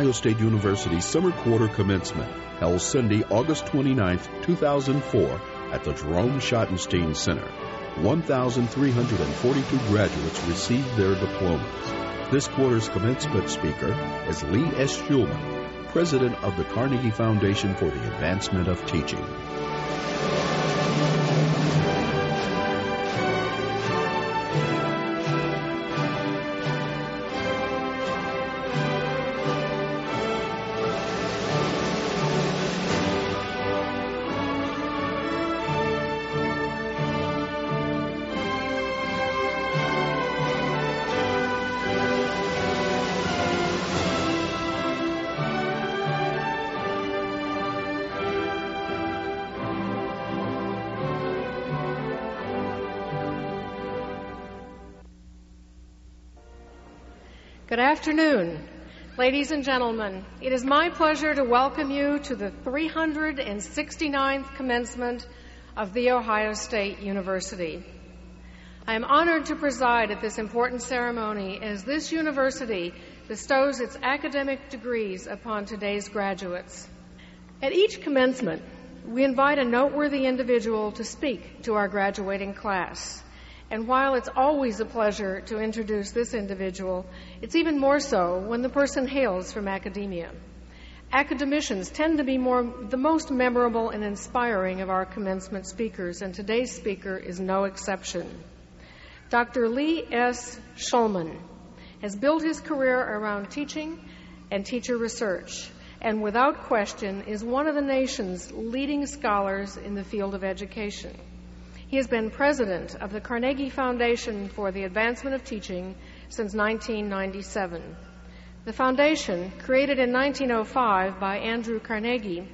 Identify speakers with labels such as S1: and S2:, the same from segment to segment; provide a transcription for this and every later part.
S1: Ohio State University Summer Quarter Commencement, held Sunday, August 29, 2004, at the Jerome Schottenstein Center. 1,342 graduates received their diplomas. This quarter's commencement speaker is Lee S. Shulman, president of the Carnegie Foundation for the Advancement of Teaching.
S2: Good afternoon, ladies and gentlemen. It is my pleasure to welcome you to the 369th commencement of The Ohio State University. I am honored to preside at this important ceremony as this university bestows its academic degrees upon today's graduates. At each commencement, we invite a noteworthy individual to speak to our graduating class. And while it's always a pleasure to introduce this individual, it's even more so when the person hails from academia. Academicians tend to be more, the most memorable and inspiring of our commencement speakers, and today's speaker is no exception. Dr. Lee S. Shulman has built his career around teaching and teacher research, and without question is one of the nation's leading scholars in the field of education. He has been president of the Carnegie Foundation for the Advancement of Teaching since 1997. The foundation, created in 1905 by Andrew Carnegie,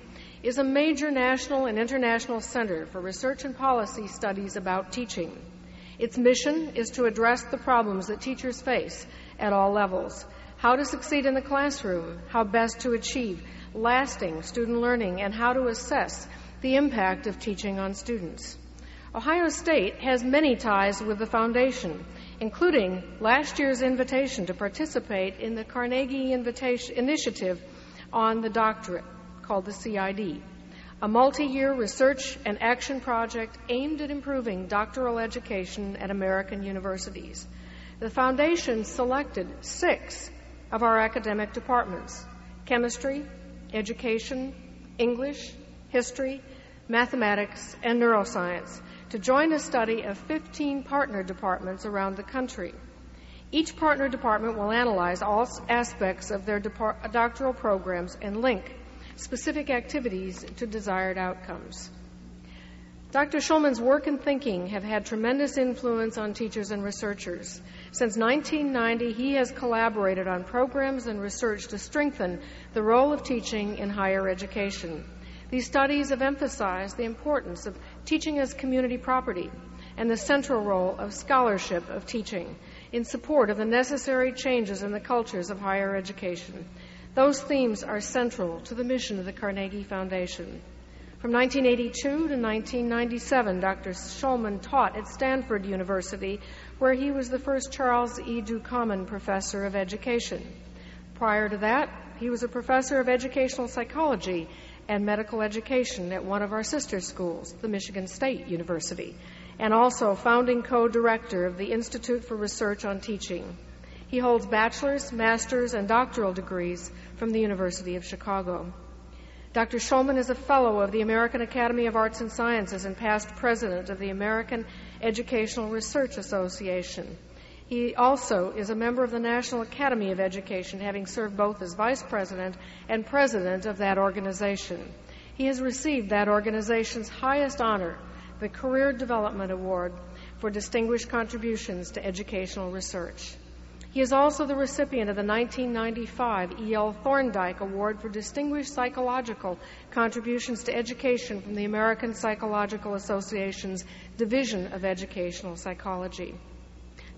S2: is a major national and international center for research and policy studies about teaching. Its mission is to address the problems that teachers face at all levels how to succeed in the classroom, how best to achieve lasting student learning, and how to assess the impact of teaching on students. Ohio State has many ties with the foundation, including last year's invitation to participate in the Carnegie Initiative on the Doctorate, called the CID, a multi year research and action project aimed at improving doctoral education at American universities. The foundation selected six of our academic departments chemistry, education, English, history, mathematics, and neuroscience to join a study of 15 partner departments around the country. Each partner department will analyze all aspects of their depart- doctoral programs and link specific activities to desired outcomes. Dr. Shulman's work and thinking have had tremendous influence on teachers and researchers. Since 1990, he has collaborated on programs and research to strengthen the role of teaching in higher education. These studies have emphasized the importance of teaching as community property and the central role of scholarship of teaching in support of the necessary changes in the cultures of higher education. Those themes are central to the mission of the Carnegie Foundation. From 1982 to 1997, Dr. Shulman taught at Stanford University, where he was the first Charles E. Ducommun Professor of Education. Prior to that, he was a professor of educational psychology and medical education at one of our sister schools, the Michigan State University, and also founding co director of the Institute for Research on Teaching. He holds bachelor's, master's, and doctoral degrees from the University of Chicago. Dr. Shulman is a fellow of the American Academy of Arts and Sciences and past president of the American Educational Research Association. He also is a member of the National Academy of Education, having served both as vice president and president of that organization. He has received that organization's highest honor, the Career Development Award for distinguished contributions to educational research. He is also the recipient of the 1995 E.L. Thorndike Award for Distinguished Psychological Contributions to Education from the American Psychological Association's Division of Educational Psychology.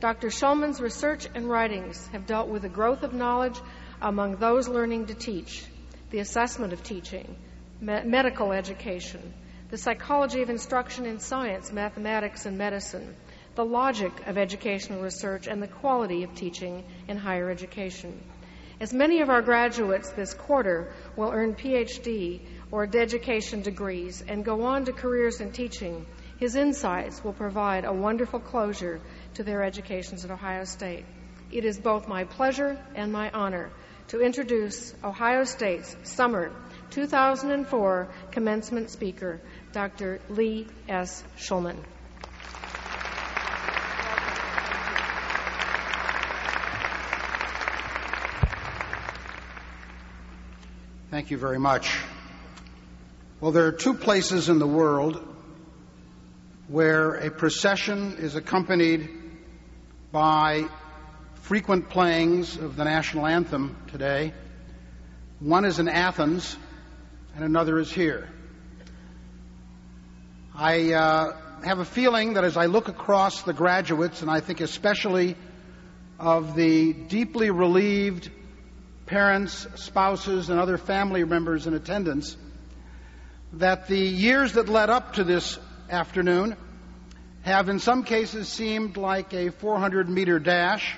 S2: Dr. Shulman's research and writings have dealt with the growth of knowledge among those learning to teach, the assessment of teaching, me- medical education, the psychology of instruction in science, mathematics, and medicine, the logic of educational research, and the quality of teaching in higher education. as many of our graduates this quarter will earn PhD or education degrees and go on to careers in teaching, his insights will provide a wonderful closure to their educations at Ohio State. It is both my pleasure and my honor to introduce Ohio State's summer 2004 commencement speaker, Dr. Lee S. Shulman.
S3: Thank you very much. Well, there are two places in the world where a procession is accompanied by frequent playings of the national anthem today. One is in Athens, and another is here. I uh, have a feeling that as I look across the graduates, and I think especially of the deeply relieved parents, spouses, and other family members in attendance, that the years that led up to this afternoon have in some cases seemed like a 400 meter dash.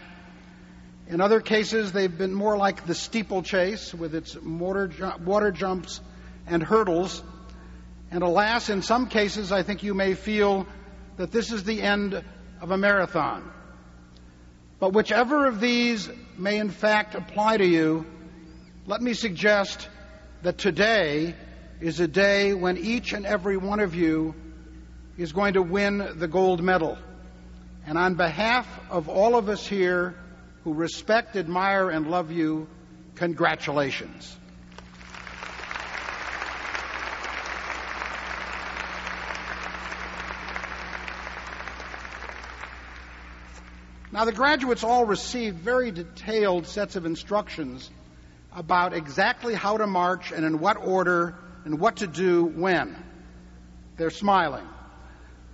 S3: In other cases, they've been more like the steeplechase with its water jumps and hurdles. And alas, in some cases, I think you may feel that this is the end of a marathon. But whichever of these may in fact apply to you, let me suggest that today is a day when each and every one of you is going to win the gold medal. And on behalf of all of us here who respect, admire, and love you, congratulations. Now, the graduates all received very detailed sets of instructions about exactly how to march and in what order and what to do when. They're smiling.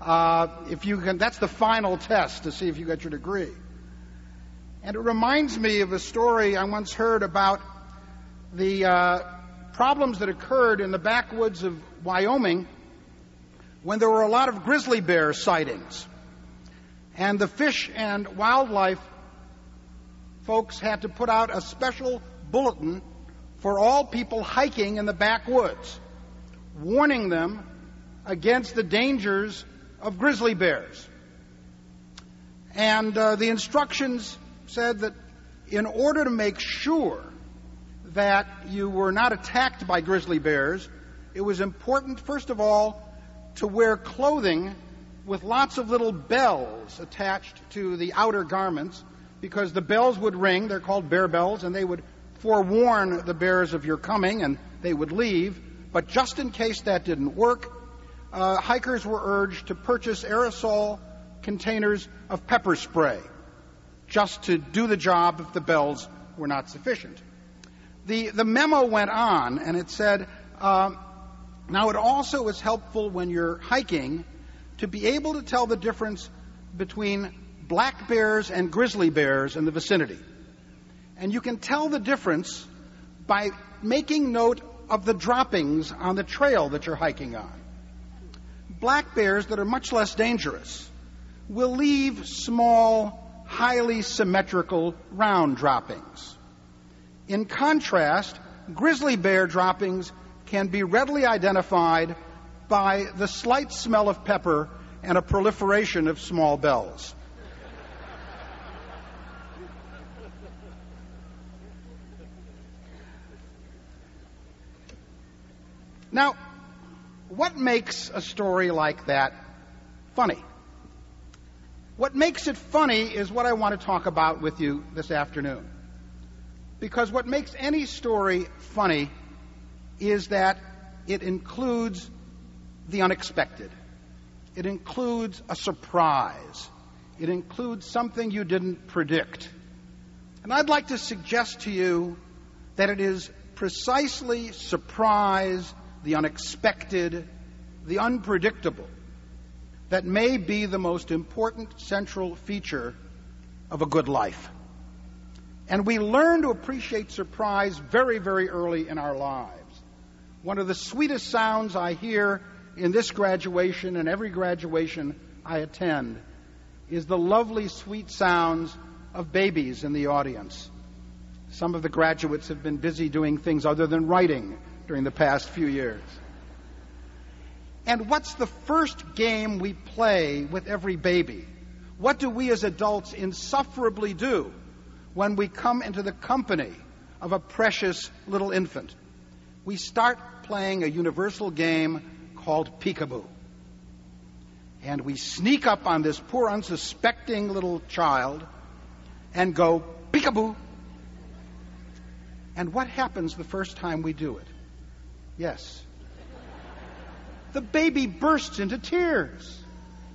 S3: Uh, if you can, that's the final test to see if you get your degree. And it reminds me of a story I once heard about the uh, problems that occurred in the backwoods of Wyoming when there were a lot of grizzly bear sightings. And the fish and wildlife folks had to put out a special bulletin for all people hiking in the backwoods, warning them against the dangers of grizzly bears. And uh, the instructions said that in order to make sure that you were not attacked by grizzly bears, it was important, first of all, to wear clothing with lots of little bells attached to the outer garments because the bells would ring. They're called bear bells, and they would forewarn the bears of your coming and they would leave. But just in case that didn't work, uh, hikers were urged to purchase aerosol containers of pepper spray just to do the job if the bells were not sufficient. The, the memo went on and it said, um, now it also is helpful when you're hiking to be able to tell the difference between black bears and grizzly bears in the vicinity. And you can tell the difference by making note of the droppings on the trail that you're hiking on. Black bears that are much less dangerous will leave small, highly symmetrical round droppings. In contrast, grizzly bear droppings can be readily identified by the slight smell of pepper and a proliferation of small bells. Now, what makes a story like that funny? What makes it funny is what I want to talk about with you this afternoon. Because what makes any story funny is that it includes the unexpected. It includes a surprise. It includes something you didn't predict. And I'd like to suggest to you that it is precisely surprise, the unexpected, the unpredictable that may be the most important central feature of a good life. And we learn to appreciate surprise very, very early in our lives. One of the sweetest sounds I hear in this graduation and every graduation I attend is the lovely, sweet sounds of babies in the audience. Some of the graduates have been busy doing things other than writing during the past few years. And what's the first game we play with every baby? What do we as adults insufferably do when we come into the company of a precious little infant? We start playing a universal game called peekaboo. And we sneak up on this poor, unsuspecting little child and go, peekaboo. And what happens the first time we do it? Yes. The baby bursts into tears.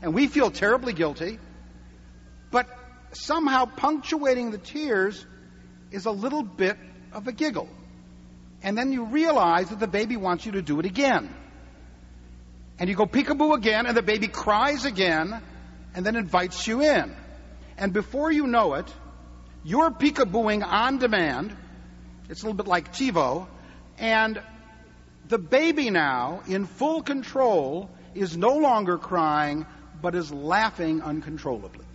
S3: And we feel terribly guilty. But somehow punctuating the tears is a little bit of a giggle. And then you realize that the baby wants you to do it again. And you go peekaboo again, and the baby cries again, and then invites you in. And before you know it, you're peekabooing on demand. It's a little bit like TiVo. And the baby now, in full control, is no longer crying, but is laughing uncontrollably.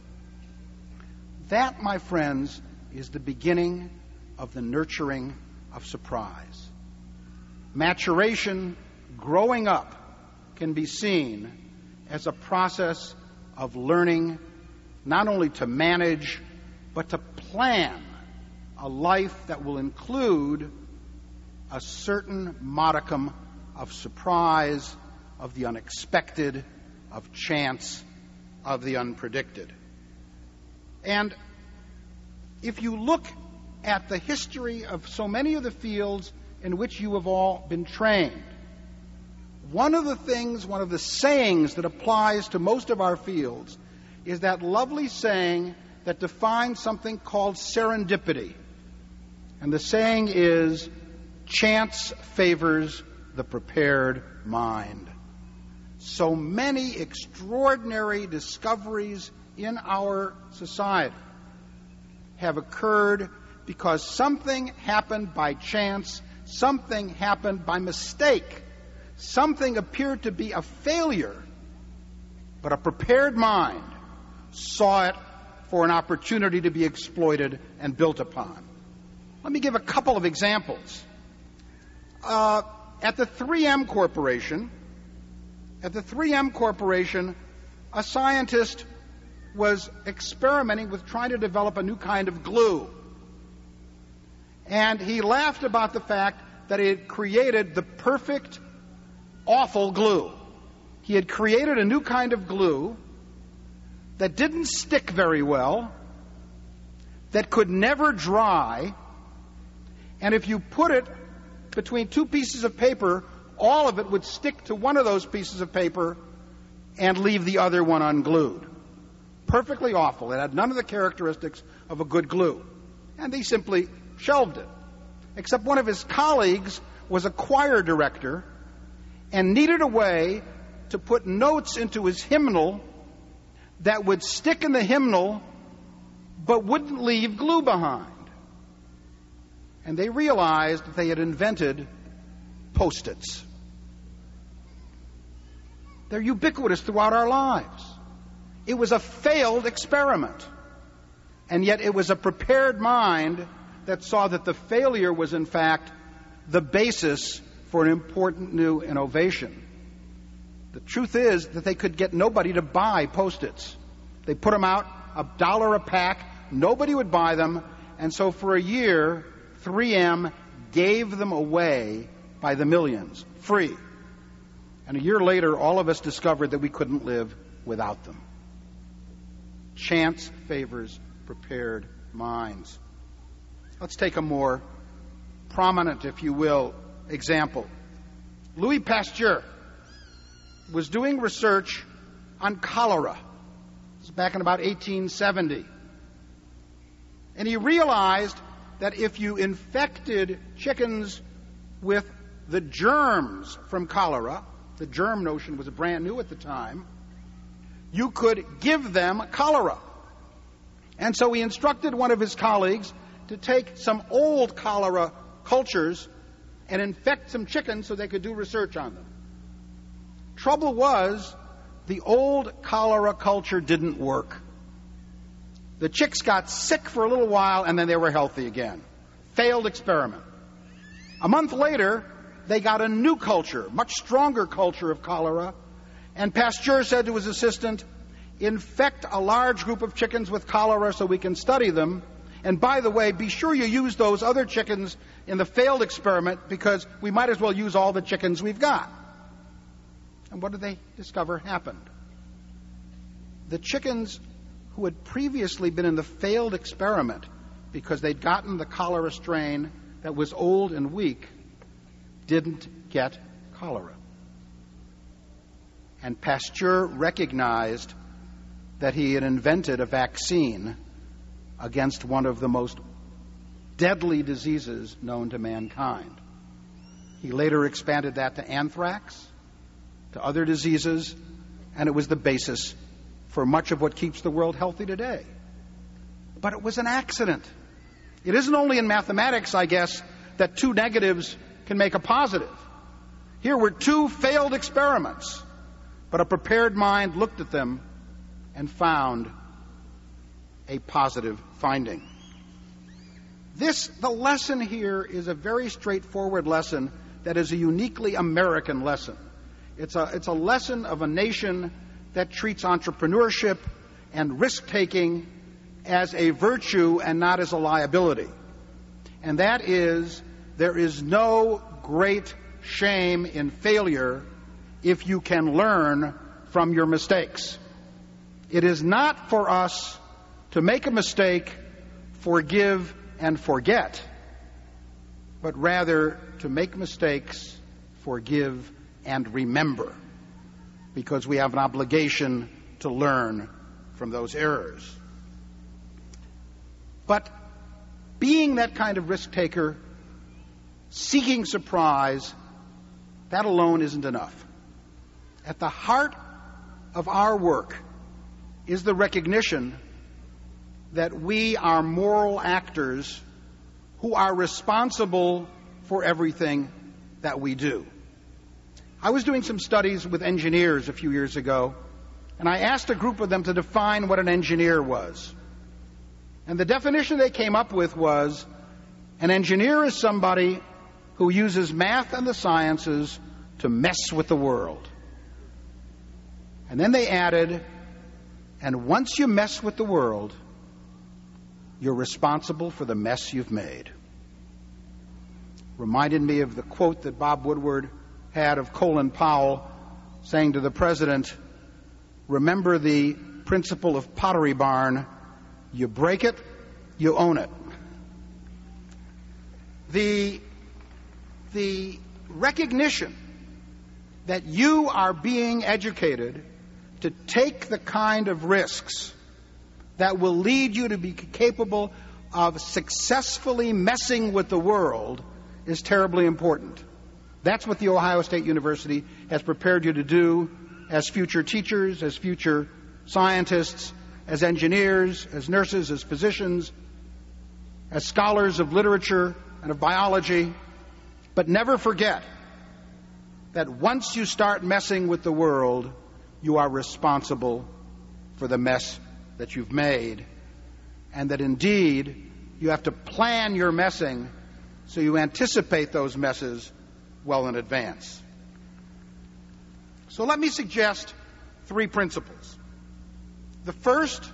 S3: That, my friends, is the beginning of the nurturing of surprise. Maturation, growing up, can be seen as a process of learning not only to manage, but to plan a life that will include a certain modicum of surprise, of the unexpected, of chance, of the unpredicted. And if you look at the history of so many of the fields in which you have all been trained, one of the things, one of the sayings that applies to most of our fields is that lovely saying that defines something called serendipity. And the saying is chance favors the prepared mind. So many extraordinary discoveries in our society have occurred because something happened by chance, something happened by mistake something appeared to be a failure, but a prepared mind saw it for an opportunity to be exploited and built upon. Let me give a couple of examples. Uh, at the 3M Corporation, at the 3M Corporation, a scientist was experimenting with trying to develop a new kind of glue. And he laughed about the fact that he had created the perfect awful glue. He had created a new kind of glue that didn't stick very well, that could never dry, and if you put it between two pieces of paper, all of it would stick to one of those pieces of paper and leave the other one unglued. Perfectly awful. It had none of the characteristics of a good glue. And he simply shelved it. Except one of his colleagues was a choir director and needed a way to put notes into his hymnal that would stick in the hymnal but wouldn't leave glue behind. And they realized that they had invented post its. They're ubiquitous throughout our lives. It was a failed experiment. And yet it was a prepared mind that saw that the failure was, in fact, the basis for an important new innovation. The truth is that they could get nobody to buy post its. They put them out a dollar a pack, nobody would buy them, and so for a year, 3M gave them away by the millions, free. And a year later, all of us discovered that we couldn't live without them. Chance favors prepared minds. Let's take a more prominent, if you will, example. Louis Pasteur was doing research on cholera. This back in about 1870. And he realized that if you infected chickens with the germs from cholera, the germ notion was brand new at the time, you could give them cholera. And so he instructed one of his colleagues to take some old cholera cultures and infect some chickens so they could do research on them. Trouble was, the old cholera culture didn't work. The chicks got sick for a little while and then they were healthy again. Failed experiment. A month later, they got a new culture, much stronger culture of cholera, and Pasteur said to his assistant, infect a large group of chickens with cholera so we can study them. And by the way, be sure you use those other chickens in the failed experiment because we might as well use all the chickens we've got. And what did they discover happened? The chickens who had previously been in the failed experiment because they'd gotten the cholera strain that was old and weak didn't get cholera. And Pasteur recognized that he had invented a vaccine against one of the most deadly diseases known to mankind. He later expanded that to anthrax, to other diseases, and it was the basis for much of what keeps the world healthy today. But it was an accident. It isn't only in mathematics, I guess, that two negatives can make a positive. Here were two failed experiments, but a prepared mind looked at them and found a positive finding. This, the lesson here is a very straightforward lesson that is a uniquely American lesson. It's a, it's a lesson of a nation that treats entrepreneurship and risk taking as a virtue and not as a liability. And that is, there is no great shame in failure if you can learn from your mistakes. It is not for us to make a mistake, forgive, and forget, but rather to make mistakes, forgive, and remember, because we have an obligation to learn from those errors. But being that kind of risk taker, seeking surprise, that alone isn't enough. At the heart of our work is the recognition that we are moral actors who are responsible for everything that we do. I was doing some studies with engineers a few years ago, and I asked a group of them to define what an engineer was. And the definition they came up with was an engineer is somebody who uses math and the sciences to mess with the world. And then they added, and once you mess with the world, you're responsible for the mess you've made. Reminded me of the quote that Bob Woodward had of Colin Powell saying to the president, Remember the principle of Pottery Barn you break it, you own it. The, the recognition that you are being educated to take the kind of risks that will lead you to be capable of successfully messing with the world is terribly important. That's what the Ohio State University has prepared you to do as future teachers, as future scientists, as engineers, as nurses, as physicians, as scholars of literature and of biology. But never forget that once you start messing with the world, you are responsible for the mess that you've made. And that indeed, you have to plan your messing so you anticipate those messes well in advance. So let me suggest three principles. The first,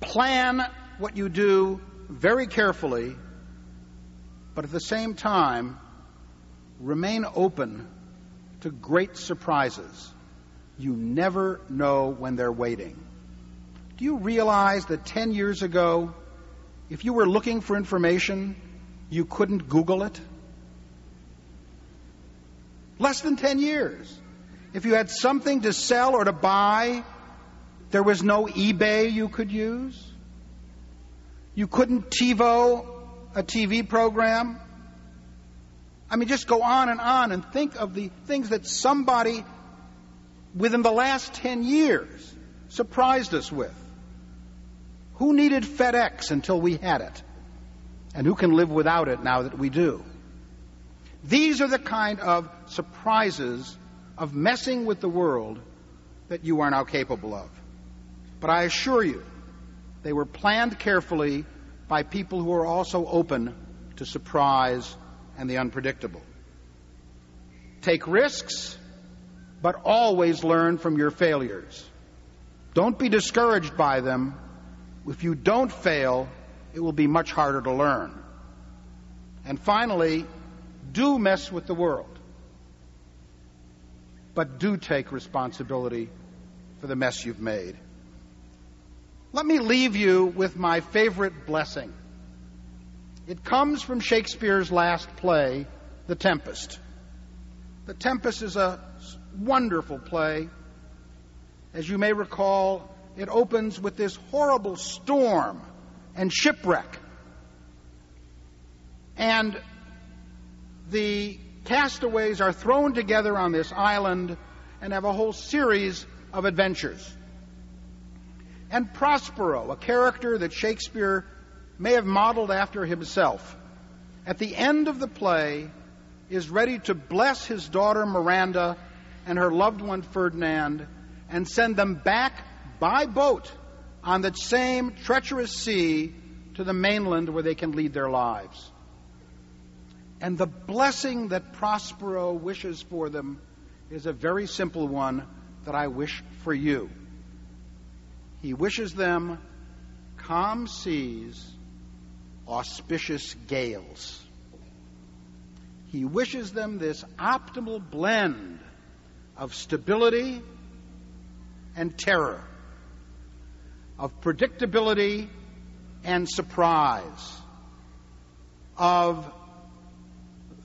S3: plan what you do very carefully, but at the same time, remain open to great surprises. You never know when they're waiting. Do you realize that 10 years ago, if you were looking for information, you couldn't Google it? Less than 10 years. If you had something to sell or to buy, there was no eBay you could use. You couldn't TiVo a TV program. I mean, just go on and on and think of the things that somebody within the last 10 years surprised us with. Who needed FedEx until we had it? And who can live without it now that we do? These are the kind of surprises of messing with the world that you are now capable of. But I assure you, they were planned carefully by people who are also open to surprise and the unpredictable. Take risks, but always learn from your failures. Don't be discouraged by them. If you don't fail, it will be much harder to learn. And finally, do mess with the world. But do take responsibility for the mess you've made. Let me leave you with my favorite blessing. It comes from Shakespeare's last play, The Tempest. The Tempest is a wonderful play. As you may recall, it opens with this horrible storm and shipwreck. And the castaways are thrown together on this island and have a whole series of adventures. And Prospero, a character that Shakespeare may have modeled after himself, at the end of the play is ready to bless his daughter Miranda and her loved one Ferdinand and send them back by boat on that same treacherous sea to the mainland where they can lead their lives. And the blessing that Prospero wishes for them is a very simple one that I wish for you. He wishes them calm seas, auspicious gales. He wishes them this optimal blend of stability and terror, of predictability and surprise, of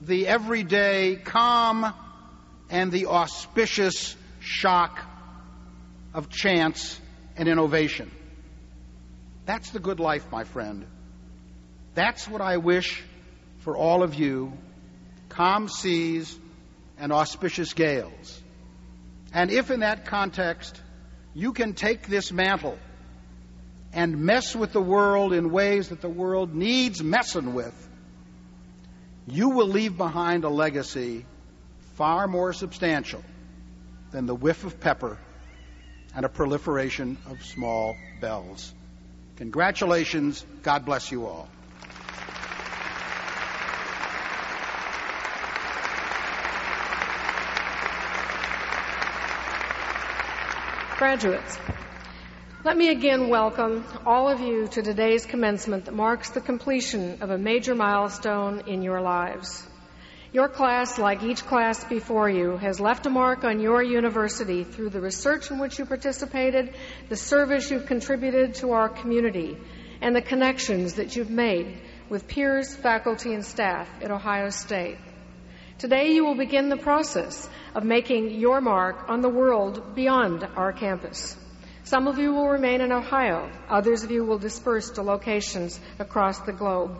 S3: the everyday calm and the auspicious shock of chance and innovation. That's the good life, my friend. That's what I wish for all of you calm seas and auspicious gales. And if in that context you can take this mantle and mess with the world in ways that the world needs messing with, you will leave behind a legacy far more substantial than the whiff of pepper and a proliferation of small bells. Congratulations. God bless you all.
S2: Graduates, let me again welcome all of you to today's commencement that marks the completion of a major milestone in your lives. Your class, like each class before you, has left a mark on your university through the research in which you participated, the service you've contributed to our community, and the connections that you've made with peers, faculty, and staff at Ohio State. Today you will begin the process of making your mark on the world beyond our campus. Some of you will remain in Ohio. Others of you will disperse to locations across the globe.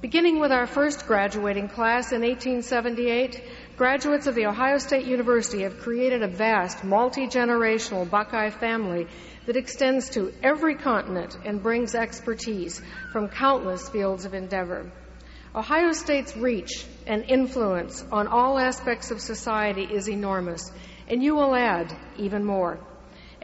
S2: Beginning with our first graduating class in 1878, graduates of The Ohio State University have created a vast, multi generational Buckeye family that extends to every continent and brings expertise from countless fields of endeavor. Ohio State's reach and influence on all aspects of society is enormous, and you will add even more.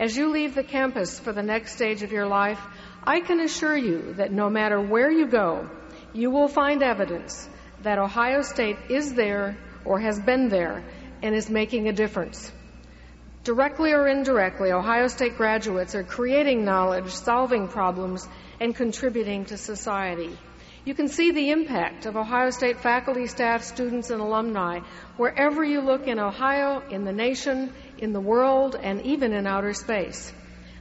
S2: As you leave the campus for the next stage of your life, I can assure you that no matter where you go, you will find evidence that Ohio State is there or has been there and is making a difference. Directly or indirectly, Ohio State graduates are creating knowledge, solving problems, and contributing to society. You can see the impact of Ohio State faculty, staff, students, and alumni wherever you look in Ohio, in the nation, in the world, and even in outer space.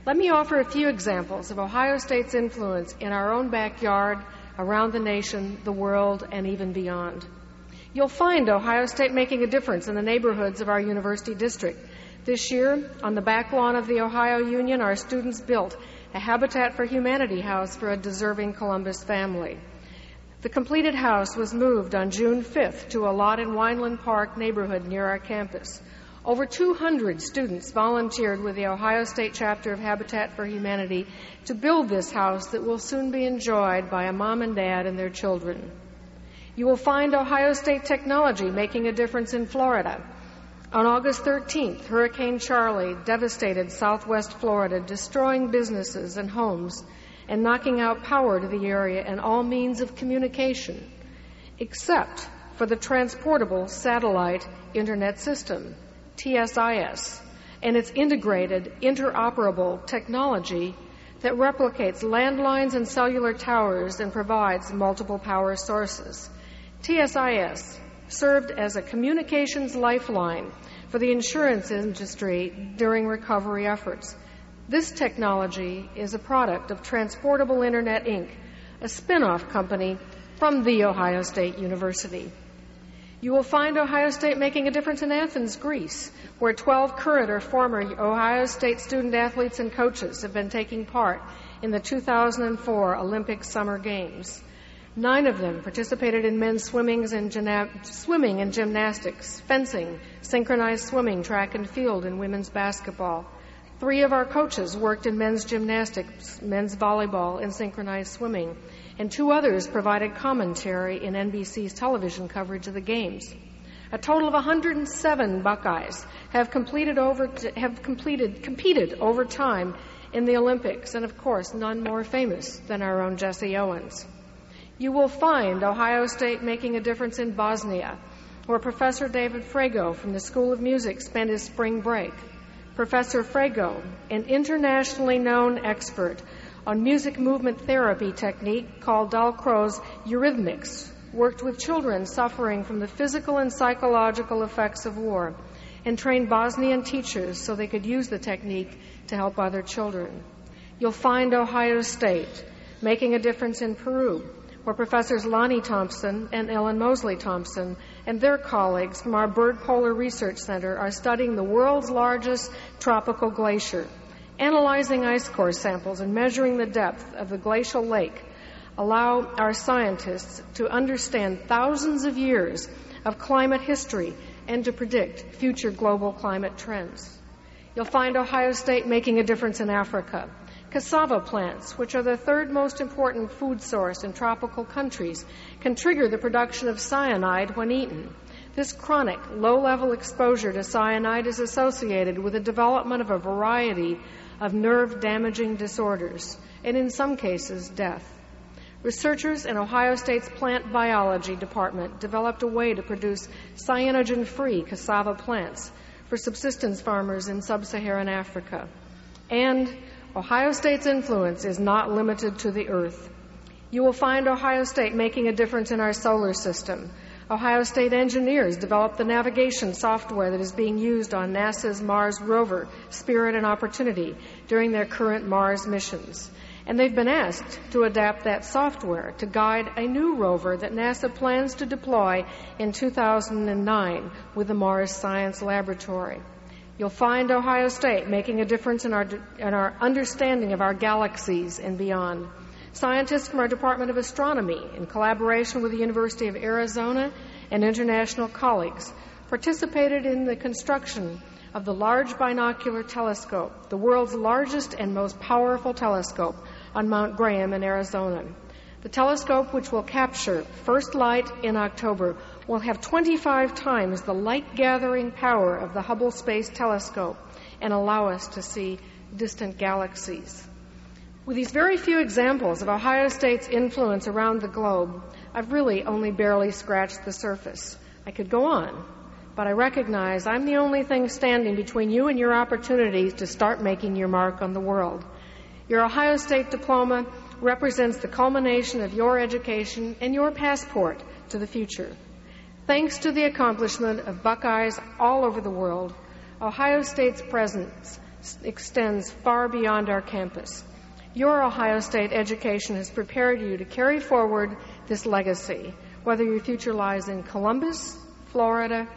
S2: Let me offer a few examples of Ohio State's influence in our own backyard, around the nation, the world, and even beyond. You'll find Ohio State making a difference in the neighborhoods of our university district. This year, on the back lawn of the Ohio Union, our students built a Habitat for Humanity house for a deserving Columbus family. The completed house was moved on June 5th to a lot in Weinland Park neighborhood near our campus. Over 200 students volunteered with the Ohio State chapter of Habitat for Humanity to build this house that will soon be enjoyed by a mom and dad and their children. You will find Ohio State technology making a difference in Florida. On August 13th, Hurricane Charley devastated southwest Florida, destroying businesses and homes and knocking out power to the area and all means of communication. except for the Transportable Satellite Internet System, TSIS, and its integrated, interoperable technology that replicates landlines and cellular towers and provides multiple power sources. TSIS served as a communications lifeline for the insurance industry during recovery efforts. This technology is a product of Transportable Internet Inc., a spin off company from The Ohio State University. You will find Ohio State making a difference in Athens, Greece, where 12 current or former Ohio State student athletes and coaches have been taking part in the 2004 Olympic Summer Games. Nine of them participated in men's swimming and, swimming and gymnastics, fencing, synchronized swimming, track and field, and women's basketball. Three of our coaches worked in men's gymnastics, men's volleyball, and synchronized swimming, and two others provided commentary in NBC's television coverage of the games. A total of 107 Buckeyes have completed over have completed competed over time in the Olympics, and of course, none more famous than our own Jesse Owens. You will find Ohio State making a difference in Bosnia, where Professor David Frego from the School of Music spent his spring break. Professor Frego, an internationally known expert on music movement therapy technique called Dalcroze Eurythmics, worked with children suffering from the physical and psychological effects of war and trained Bosnian teachers so they could use the technique to help other children. You'll find Ohio State making a difference in Peru, where Professors Lonnie Thompson and Ellen Mosley Thompson and their colleagues from our Byrd Polar Research Center are studying the world's largest tropical glacier, analyzing ice core samples and measuring the depth of the glacial lake allow our scientists to understand thousands of years of climate history and to predict future global climate trends. You'll find Ohio State making a difference in Africa. Cassava plants, which are the third most important food source in tropical countries, can trigger the production of cyanide when eaten. This chronic, low level exposure to cyanide is associated with the development of a variety of nerve damaging disorders, and in some cases, death. Researchers in Ohio State's plant biology department developed a way to produce cyanogen free cassava plants for subsistence farmers in sub Saharan Africa. And Ohio State's influence is not limited to the Earth. You will find Ohio State making a difference in our solar system. Ohio State engineers developed the navigation software that is being used on NASA's Mars rover, Spirit and Opportunity, during their current Mars missions. And they've been asked to adapt that software to guide a new rover that NASA plans to deploy in 2009 with the Mars Science Laboratory. You'll find Ohio State making a difference in our, in our understanding of our galaxies and beyond. Scientists from our Department of Astronomy, in collaboration with the University of Arizona and international colleagues, participated in the construction of the Large Binocular Telescope, the world's largest and most powerful telescope on Mount Graham in Arizona. The telescope, which will capture first light in October, will have 25 times the light gathering power of the Hubble Space Telescope and allow us to see distant galaxies. With these very few examples of Ohio State's influence around the globe, I've really only barely scratched the surface. I could go on, but I recognize I'm the only thing standing between you and your opportunity to start making your mark on the world. Your Ohio State diploma represents the culmination of your education and your passport to the future. Thanks to the accomplishment of Buckeyes all over the world, Ohio State's presence extends far beyond our campus. Your Ohio State education has prepared you to carry forward this legacy, whether your future lies in Columbus, Florida,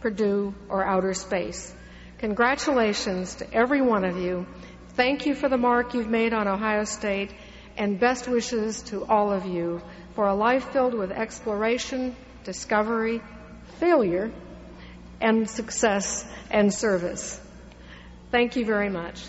S2: Purdue, or outer space. Congratulations to every one of you. Thank you for the mark you've made on Ohio State and best wishes to all of you for a life filled with exploration, discovery, failure, and success and service. Thank you very much.